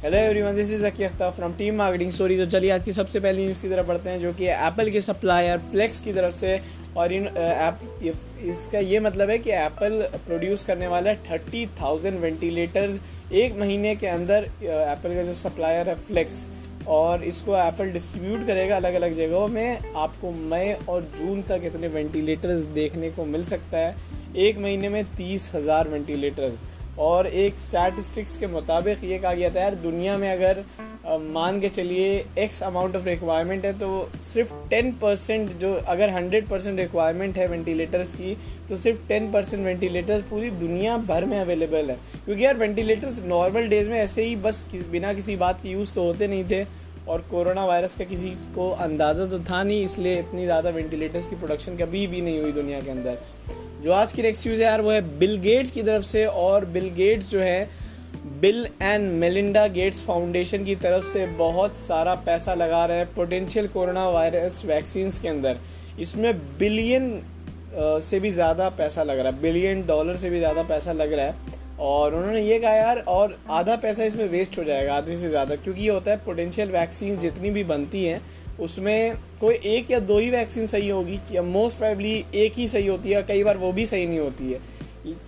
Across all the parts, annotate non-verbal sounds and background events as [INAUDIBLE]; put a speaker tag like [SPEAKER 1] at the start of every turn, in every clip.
[SPEAKER 1] Hello everyone this is Aki from team marketing story तो चलिए आज की सबसे पहली न्यूज़ की तरफ़ पढ़ते हैं जो कि एप्पल के सप्लायर फ्लेक्स की तरफ़ से और इन ऐप इसका ये मतलब है कि एप्पल प्रोड्यूस करने वाला है थर्टी थाउज़ेंड वेंटिलेटर्स एक महीने के अंदर एप्पल का जो सप्लायर है फ्लेक्स और इसको एप्पल डिस्ट्रीब्यूट करेगा अलग अलग जगहों में। आपको मई और जून तक इतने वेंटिलेटर्स देखने को मिल सकता है। एक महीने में तीस हज़ार वेंटिलेटर और एक स्टैटिस्टिक्स के मुताबिक ये कहा गया था, यार, दुनिया में अगर मान के चलिए एक्स अमाउंट ऑफ़ रिक्वायरमेंट है तो सिर्फ़ टेन परसेंट जो, अगर हंड्रेड परसेंट रिक्वायरमेंट है वेंटिलेटर्स की तो सिर्फ़ टेन परसेंट वेंटिलेटर्स पूरी दुनिया भर में अवेलेबल है। क्योंकि यार वेंटिलेटर्स नॉर्मल डेज़ में ऐसे ही बस बिना किसी बात के यूज़ तो होते नहीं थे, और कोरोना वायरस का किसी को अंदाज़ा तो था नहीं, इसलिए इतनी ज़्यादा वेंटिलेटर्स की प्रोडक्शन कभी भी नहीं हुई दुनिया के अंदर। जो आज की नेक्स्ट न्यूज़ है यार, वो है बिल गेट्स की तरफ़ से और बिल गेट्स जो है Bill and Melinda Gates foundation की तरफ़ से बहुत सारा पैसा लगा रहे हैं पोटेंशियल कोरोना वायरस वैक्सीन के अंदर। इसमें बिलियन से भी ज़्यादा पैसा लग रहा है बिलियन डॉलर से भी ज़्यादा पैसा लग रहा है। और उन्होंने ये कहा, यार, और आधा पैसा इसमें वेस्ट हो जाएगा, आधे से ज़्यादा, क्योंकि ये होता है पोटेंशियल वैक्सीन जितनी भी बनती हैं, उसमें कोई एक या दो ही वैक्सीन सही होगी, या मोस्ट प्राइवली एक ही सही होती है कई बार वो भी सही नहीं होती है।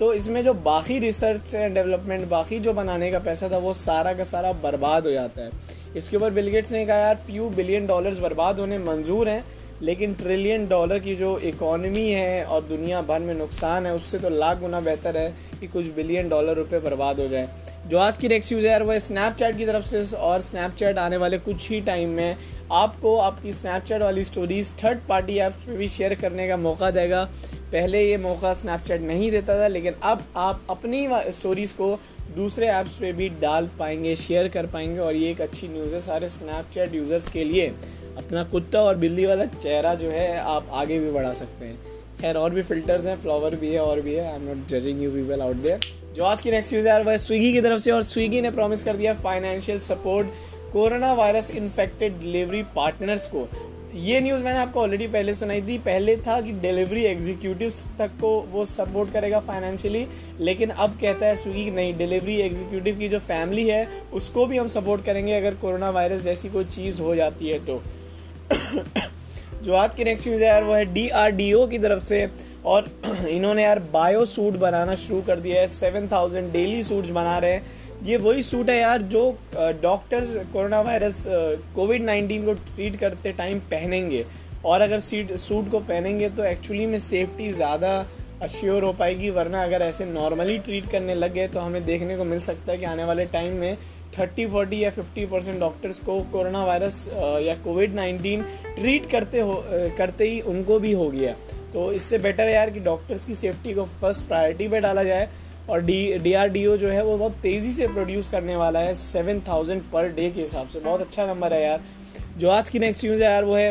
[SPEAKER 1] तो इसमें जो बाकी रिसर्च एंड डेवलपमेंट बाकी जो बनाने का पैसा था, वो सारा का सारा बर्बाद हो जाता है। इसके ऊपर बिलगेट्स ने कहा, यार फ्यू बिलियन डॉलर्स बर्बाद होने मंजूर हैं, लेकिन ट्रिलियन डॉलर की जो इकॉनमी है और दुनिया भर में नुकसान है, उससे तो लाख गुना बेहतर है कि कुछ बिलियन डॉलर रुपए बर्बाद हो जाए। जो आज की नेक्स्ट यूज़ है, यार, वो स्नैपचैट की तरफ़ से, और स्नैपचैट आने वाले कुछ ही टाइम में आपको आपकी स्नैपचैट वाली स्टोरीज थर्ड पार्टी ऐप्स पे भी शेयर करने का मौका देगा। पहले ये मौका स्नैपचैट नहीं देता था, लेकिन अब आप अपनी स्टोरीज़ को दूसरे ऐप्स पे भी डाल पाएँगे शेयर कर पाएँगे, और ये एक अच्छी न्यूज़ है सारे स्नैपचैट यूज़र्स के लिए। अपना कुत्ता और बिल्ली वाला चेहरा जो है, आप आगे भी बढ़ा सकते हैं। खैर, और भी फिल्टर्स हैं फ्लावर भी है, और भी है। I am not judging you people out there जो आज की नेक्स्ट न्यूज़ है वह स्विगी की तरफ़ से, और स्विगी ने प्रॉमिस कर दिया financial support corona virus infected delivery partners को। ये न्यूज़ मैंने आपको ऑलरेडी पहले सुनाई थी पहले था कि डिलीवरी एग्जीक्यूटिव तक को वो सपोर्ट करेगा फाइनेंशियली लेकिन अब कहता है स्विगी नहीं डिलीवरी एग्जीक्यूटिव की जो फैमिली है, उसको भी हम सपोर्ट करेंगे अगर कोरोना वायरस जैसी कोई चीज़ हो जाती है तो। [COUGHS] जो आज की नेक्स्ट न्यूज़ है यार, वो है डी आर डी ओ की तरफ़ से। और [CLEARS THROAT] इन्होंने यार बायो सूट बनाना शुरू कर दिया है सेवन थाउज़ेंड डेली सूट्स बना रहे हैं। ये वही सूट है यार जो doctors corona virus COVID nineteen को ट्रीट करते टाइम पहनेंगे। और अगर सीट सूट को पहनेंगे तो एक्चुअली में सेफ्टी ज़्यादा अश्योर हो पाएगी, वरना अगर ऐसे नॉर्मली ट्रीट करने लग गए तो हमें देखने को मिल सकता है कि आने वाले टाइम में थर्टी फोर्टी या फिफ्टी परसेंट डॉक्टर्स को कोरोना वायरस या कोविड नाइन्टीन ट्रीट करते हो करते ही उनको भी हो गया। तो इससे बेटर है यार कि डॉक्टर्स की सेफ्टी को फ़र्स्ट प्रायोरिटी पे डाला जाए और D D R D O जो है वो बहुत तेज़ी से प्रोड्यूस करने वाला है सेवन थाउज़ेंड पर डे के हिसाब से। बहुत अच्छा नंबर है यार। जो आज की नेक्स्ट न्यूज़ है यार वो है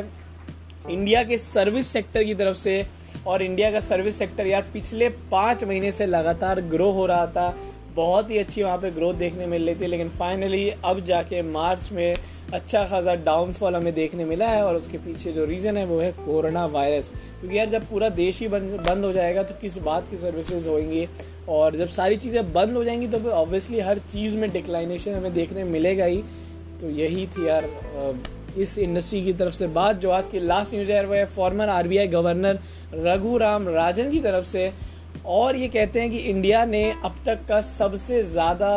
[SPEAKER 1] इंडिया के सर्विस सेक्टर की तरफ़ से और इंडिया का सर्विस सेक्टर यार पिछले पाँच महीने से लगातार ग्रो हो रहा था। बहुत ही अच्छी वहाँ पे ग्रोथ देखने मिल रही थी, लेकिन फाइनली अब जाके मार्च में अच्छा खासा डाउनफॉल हमें देखने मिला है और उसके पीछे जो रीज़न है वो है कोरोना वायरस क्योंकि यार जब पूरा देश ही बंद बंद हो जाएगा तो किस बात की सर्विसेज़ होंगी? और जब सारी चीज़ें बंद हो जाएँगी तो ऑब्वियसली हर चीज़ में डिक्लाइनेशन हमें देखने मिलेगा ही। तो यही थी यार इस इंडस्ट्री की तरफ़ से बात, जो आज की लास्ट न्यूज़ है वो है former RBI governor Raghu Rajan की तरफ़ से। और ये कहते हैं कि इंडिया ने अब तक का सबसे ज़्यादा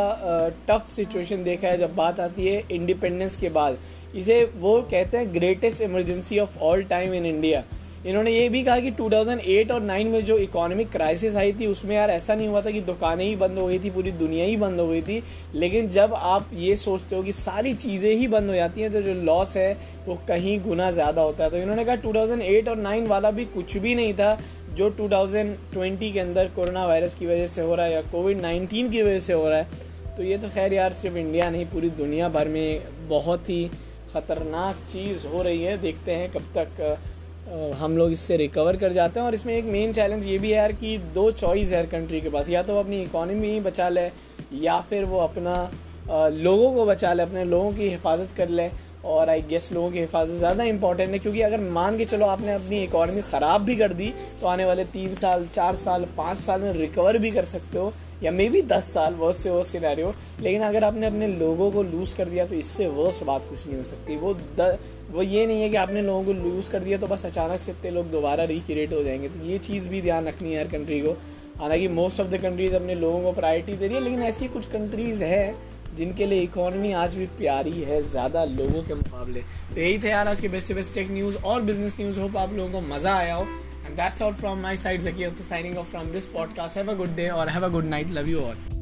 [SPEAKER 1] टफ सिचुएशन देखा है जब बात आती है इंडिपेंडेंस के बाद। इसे वो कहते हैं greatest emergency of all time in India इन्होंने ये भी कहा कि 2008 और 9 में जो इकोनॉमिक क्राइसिस आई थी, उसमें यार ऐसा नहीं हुआ था कि दुकानें ही बंद हो गई थी, पूरी दुनिया ही बंद हो गई थी। लेकिन जब आप ये सोचते हो कि सारी चीज़ें ही बंद हो जाती हैं तो जो लॉस है, वो कहीं गुना ज़्यादा होता है। तो इन्होंने कहा 2008 और 9 वाला भी कुछ भी नहीं था, जो 2020 के अंदर कोरोना वायरस की वजह से हो रहा है या कोविड 19 की वजह से हो रहा है तो ये तो खैर यार सिर्फ़ इंडिया नहीं, पूरी दुनिया भर में बहुत ही ख़तरनाक चीज़ हो रही है। देखते हैं कब तक हम लोग इससे रिकवर कर जाते हैं और इसमें एक मेन चैलेंज ये भी है यार कि दो चॉइस है कंट्री के पास। या तो वो अपनी इकोनॉमी ही बचा ले, या फिर वो अपना लोगों को बचा ले, अपने लोगों की हिफाजत कर ले, और आई गेस लोगों की हिफाजत ज़्यादा इंपॉर्टेंट है, क्योंकि अगर मान के चलो आपने अपनी इकॉनमी ख़राब भी कर दी तो आने वाले तीन साल, चार साल, पाँच साल में रिकवर भी कर सकते हो, या मे बी दस साल वर्स से वर्स सिनेरियो लेकिन अगर आपने अपने लोगों को लूज़ कर दिया तो इससे वर्स बात कुछ नहीं हो सकती। वो द, वो ये नहीं है कि आपने लोगों को लूज़ कर दिया तो बस अचानक से इतने लोग दोबारा रिक्रिएट हो जाएँगे। तो ये चीज़ भी ध्यान रखनी है हर कंट्री को। हालाँकि मोस्ट ऑफ़ द कंट्रीज़ अपने लोगों को प्रायोरिटी दे रही है, लेकिन ऐसी कुछ कंट्रीज़ है जिनके लिए इकोनॉमी आज भी प्यारी है, ज़्यादा लोगों के मुकाबले। तो यही थे यार आज के बेस्ट से बेस्ट टेक न्यूज़ और बिज़नेस न्यूज़ होप आप लोगों को मज़ा आया हो। And that's all from my side Jackie signing off from this podcast have a good day और have a good night love you all